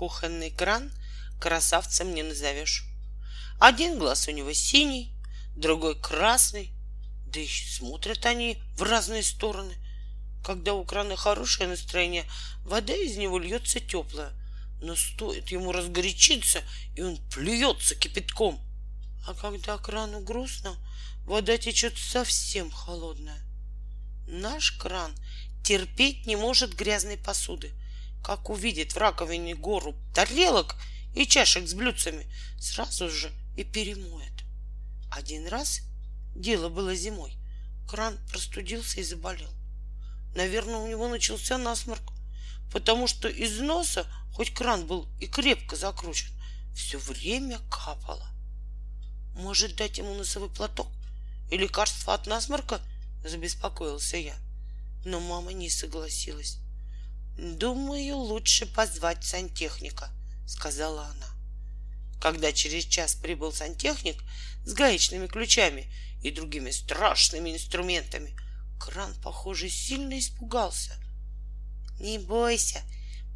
кухонный кран красавцем не назовешь. Один глаз у него синий, другой красный, да еще смотрят они в разные стороны. Когда у крана хорошее настроение, вода из него льется теплая, но стоит ему разгорячиться, и он плюется кипятком. А когда крану грустно, вода течет совсем холодная. Наш кран терпеть не может грязной посуды. Как увидит в раковине гору тарелок и чашек с блюдцами, сразу же и перемоет. Один раз, дело было зимой, кран простудился и заболел. Наверное, у него начался насморк, потому что из носа, хоть кран был и крепко закручен, все время капало. Может, дать ему носовой платок и лекарство от насморка? Забеспокоился я. Но мама не согласилась. Думаю, лучше позвать сантехника, сказала она. Когда через час прибыл сантехник с гаечными ключами и другими страшными инструментами, кран, похоже, сильно испугался. Не бойся,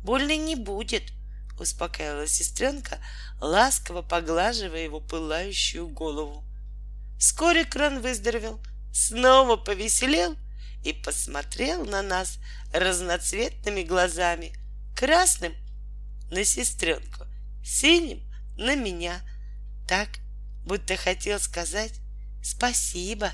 больно не будет, успокаивала сестренка, ласково поглаживая его пылающую голову. Вскоре кран выздоровел, снова повеселел и посмотрел на нас разноцветными глазами, красным на сестренку, синим на меня, так, будто хотел сказать спасибо.